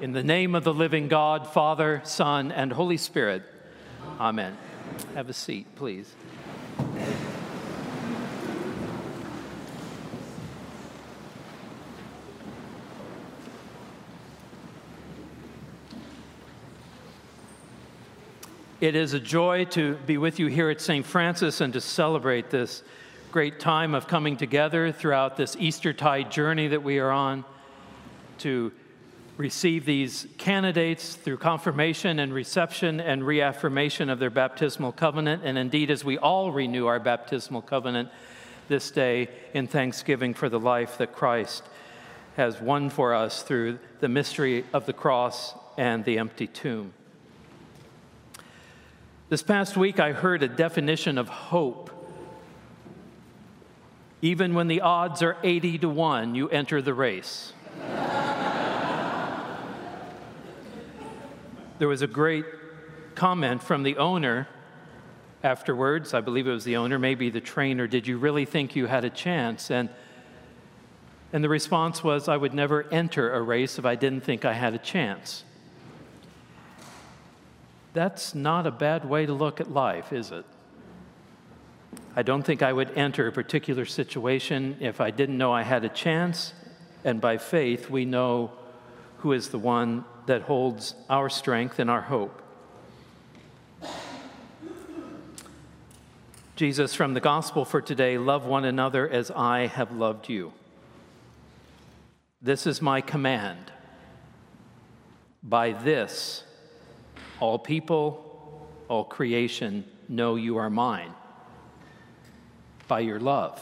In the name of the living God, Father, Son, and Holy Spirit, Amen. Have a seat, please. It is a joy to be with you here at St. Francis and to celebrate this great time of coming together throughout this Eastertide journey that we are on to receive these candidates through confirmation and reception and reaffirmation of their baptismal covenant, and indeed as we all renew our baptismal covenant this day in thanksgiving for the life that Christ has won for us through the mystery of the cross and the empty tomb. This past week, I heard a definition of hope. Even when the odds are 80 to 1, you enter the race. There was a great comment from the owner afterwards. I believe it was the owner, maybe the trainer. Did you really think you had a chance? And, and the response was, I would never enter a race if I didn't think I had a chance that's not a bad way to look at life, is it? I don't think I would enter a particular situation if I didn't know I had a chance, and by faith, we know who is the one that holds our strength and our hope. Jesus, from the gospel for today, love one another as I have loved you. This is my command. By this, all people, all creation know you are mine by your love,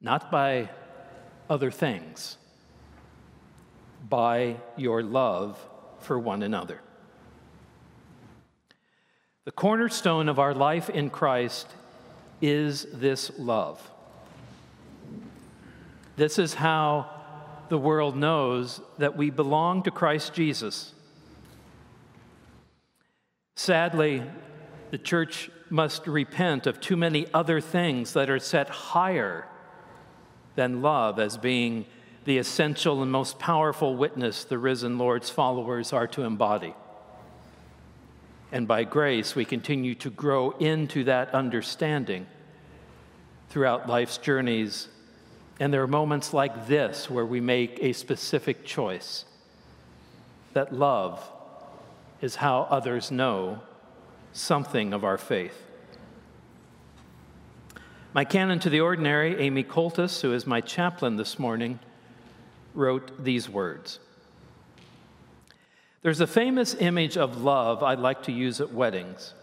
not by other things, by your love for one another. The cornerstone of our life in Christ is this love. This is how the world knows that we belong to Christ Jesus Sadly, the church must repent of too many other things that are set higher than love as being the essential and most powerful witness the risen Lord's followers are to embody. And by grace, we continue to grow into that understanding throughout life's journeys. And there are moments like this where we make a specific choice that love is how others know something of our faith. My canon to the ordinary, Amy Coltis, who is my chaplain this morning, wrote these words. There's a famous image of love I'd like to use at weddings.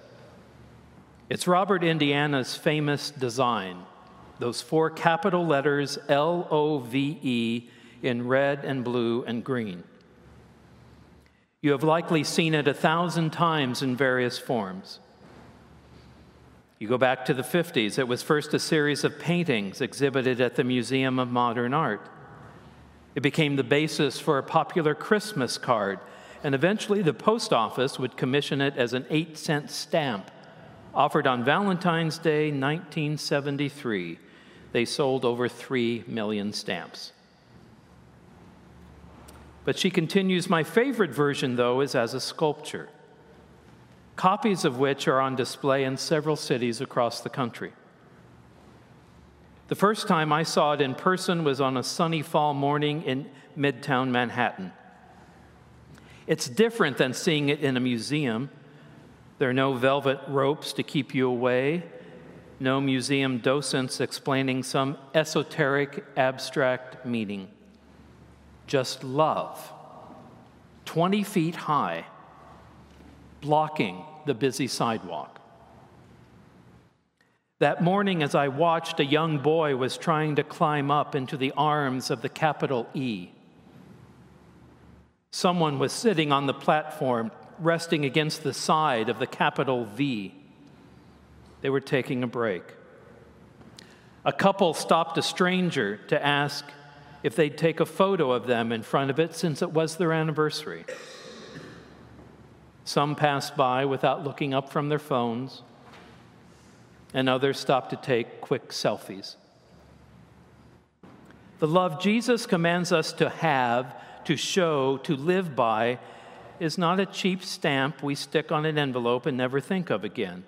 It's Robert Indiana's famous design, those four capital letters L O V E in red and blue and green. You have likely seen it a thousand times in various forms. You go back to the 50s, it was first a series of paintings exhibited at the Museum of Modern Art. It became the basis for a popular Christmas card, and eventually the post office would commission it as an eight cent stamp offered on Valentine's Day 1973. They sold over 3 million stamps. But she continues My favorite version, though, is as a sculpture, copies of which are on display in several cities across the country. The first time I saw it in person was on a sunny fall morning in midtown Manhattan. It's different than seeing it in a museum. There are no velvet ropes to keep you away, no museum docents explaining some esoteric, abstract meaning just love, 20 feet high, blocking the busy sidewalk. That morning, as I watched, a young boy was trying to climb up into the arms of the capital E. Someone was sitting on the platform, resting against the side of the capital V. They were taking a break. A couple stopped a stranger to ask, if they'd take a photo of them in front of it since it was their anniversary. Some passed by without looking up from their phones, and others stopped to take quick selfies. The love Jesus commands us to have to show, to live by, is not a cheap stamp we stick on an envelope and never think of again,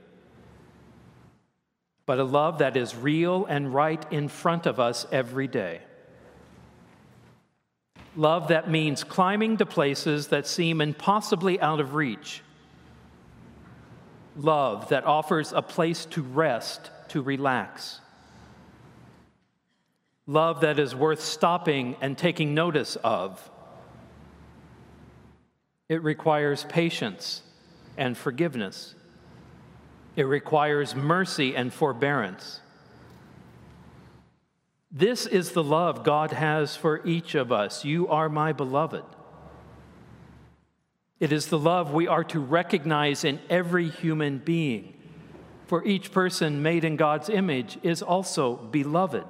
but a love that is real and right in front of us every day. Love that means climbing to places that seem impossibly out of reach. Love that offers a place to rest, to relax. Love that is worth stopping and taking notice of. It requires patience and forgiveness. It requires mercy and forbearance. This is the love God has for each of us. You are my beloved. It is the love we are to recognize in every human being. For each person made in God's image is also beloved.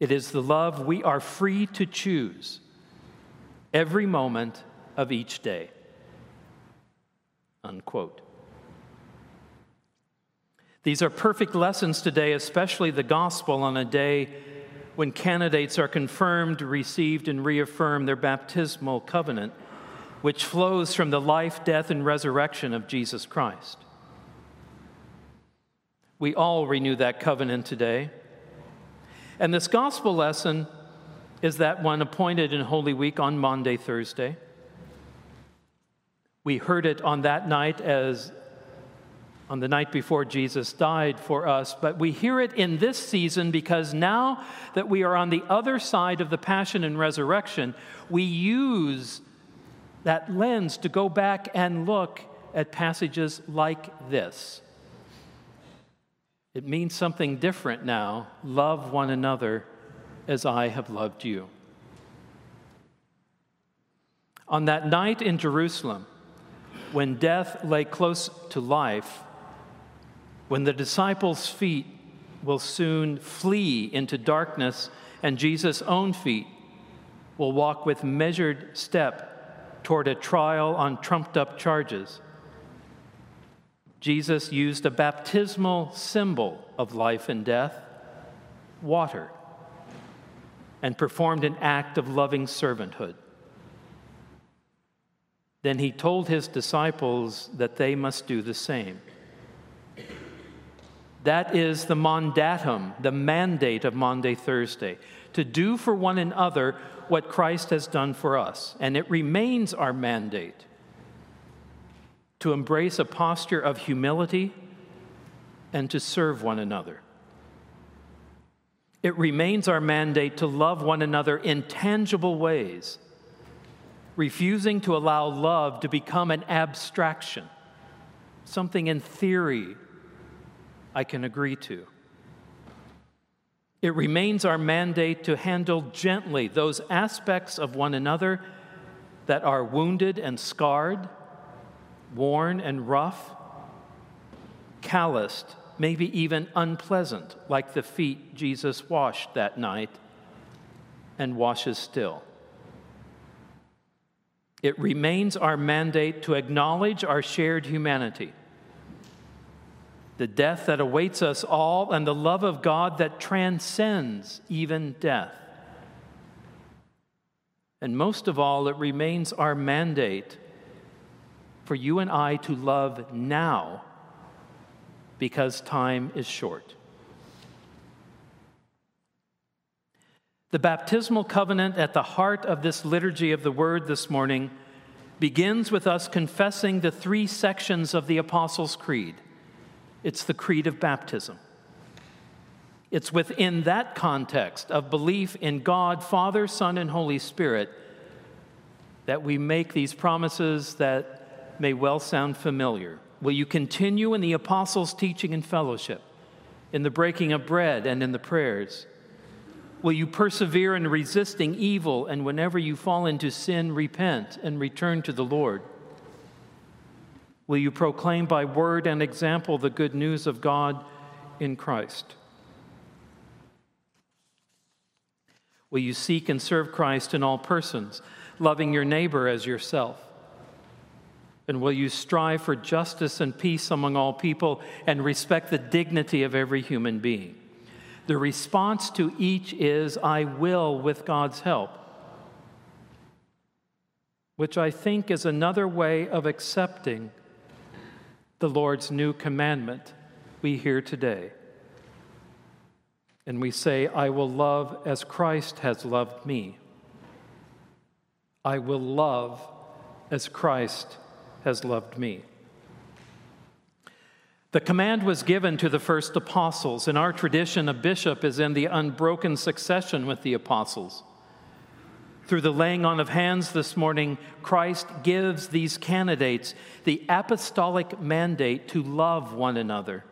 It is the love we are free to choose every moment of each day. Unquote. These are perfect lessons today, especially the gospel on a day when candidates are confirmed, received, and reaffirm their baptismal covenant, which flows from the life, death, and resurrection of Jesus Christ. We all renew that covenant today. And this gospel lesson is that one appointed in Holy Week on Maundy, Thursday. We heard it on that night as on the night before Jesus died for us, but we hear it in this season because now that we are on the other side of the passion and resurrection, we use that lens to go back and look at passages like this. It means something different now. Love one another as I have loved you. On that night in Jerusalem, when death lay close to life, when the disciples' feet will soon flee into darkness and Jesus' own feet will walk with measured step toward a trial on trumped up charges. Jesus used a baptismal symbol of life and death, water, and performed an act of loving servanthood. Then he told his disciples that they must do the same. That is the mandatum, the mandate of Maundy, Thursday, to do for one another what Christ has done for us. And it remains our mandate to embrace a posture of humility and to serve one another. It remains our mandate to love one another in tangible ways, refusing to allow love to become an abstraction, something in theory I can agree to. It remains our mandate to handle gently those aspects of one another that are wounded and scarred, worn and rough, calloused, maybe even unpleasant, like the feet Jesus washed that night and washes still. It remains our mandate to acknowledge our shared humanity the death that awaits us all, and the love of God that transcends even death. And most of all, it remains our mandate for you and I to love now because time is short. The baptismal covenant at the heart of this liturgy of the word this morning begins with us confessing the three sections of the Apostles' Creed. It's the creed of baptism. It's within that context of belief in God, Father, Son, and Holy Spirit that we make these promises that may well sound familiar. Will you continue in the apostles' teaching and fellowship, in the breaking of bread and in the prayers? Will you persevere in resisting evil and whenever you fall into sin, repent and return to the Lord? Will you proclaim by word and example the good news of God in Christ? Will you seek and serve Christ in all persons, loving your neighbor as yourself? And will you strive for justice and peace among all people and respect the dignity of every human being? The response to each is, I will with God's help, which I think is another way of accepting the Lord's new commandment we hear today. And we say, I will love as Christ has loved me. I will love as Christ has loved me. The command was given to the first apostles. In our tradition, a bishop is in the unbroken succession with the apostles. Through the laying on of hands this morning, Christ gives these candidates the apostolic mandate to love one another,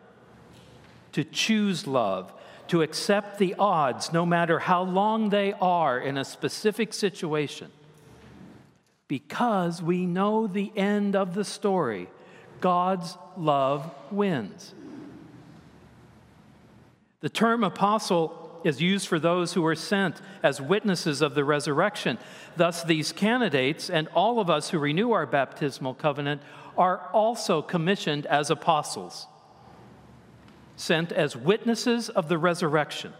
to choose love, to accept the odds, no matter how long they are in a specific situation, because we know the end of the story God's love wins. The term apostle is used for those who are sent as witnesses of the resurrection. Thus, these candidates and all of us who renew our baptismal covenant are also commissioned as apostles, sent as witnesses of the resurrection.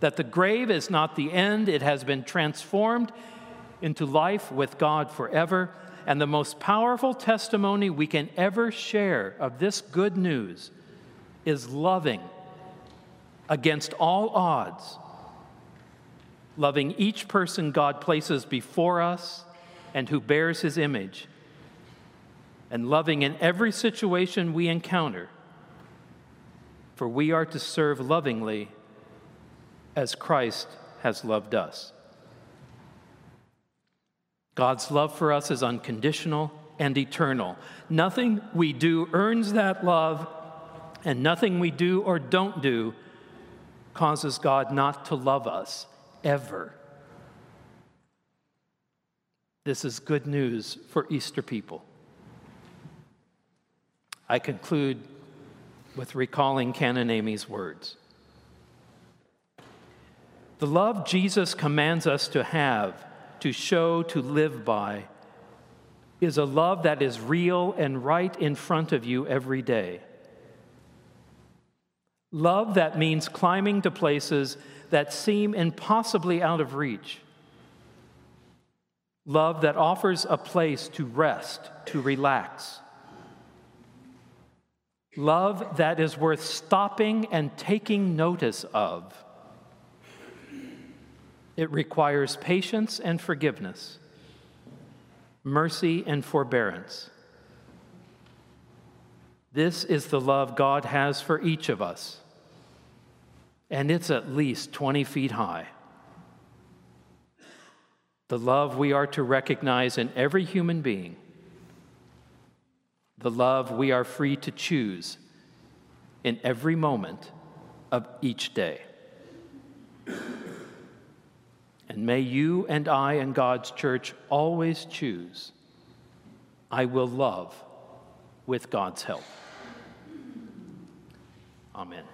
That the grave is not the end, it has been transformed into life with God forever and the most powerful testimony we can ever share of this good news is loving against all odds, loving each person God places before us and who bears his image, and loving in every situation we encounter, for we are to serve lovingly as Christ has loved us. God's love for us is unconditional and eternal. Nothing we do earns that love, and nothing we do or don't do causes God not to love us ever. This is good news for Easter people. I conclude with recalling Canon Amy's words. The love Jesus commands us to have to show, to live by, is a love that is real and right in front of you every day. Love that means climbing to places that seem impossibly out of reach. Love that offers a place to rest, to relax. Love that is worth stopping and taking notice of. It requires patience and forgiveness, mercy and forbearance. This is the love God has for each of us, and it's at least 20 feet high. The love we are to recognize in every human being, the love we are free to choose in every moment of each day. And may you and I and God's church always choose I will love with God's help. Amen.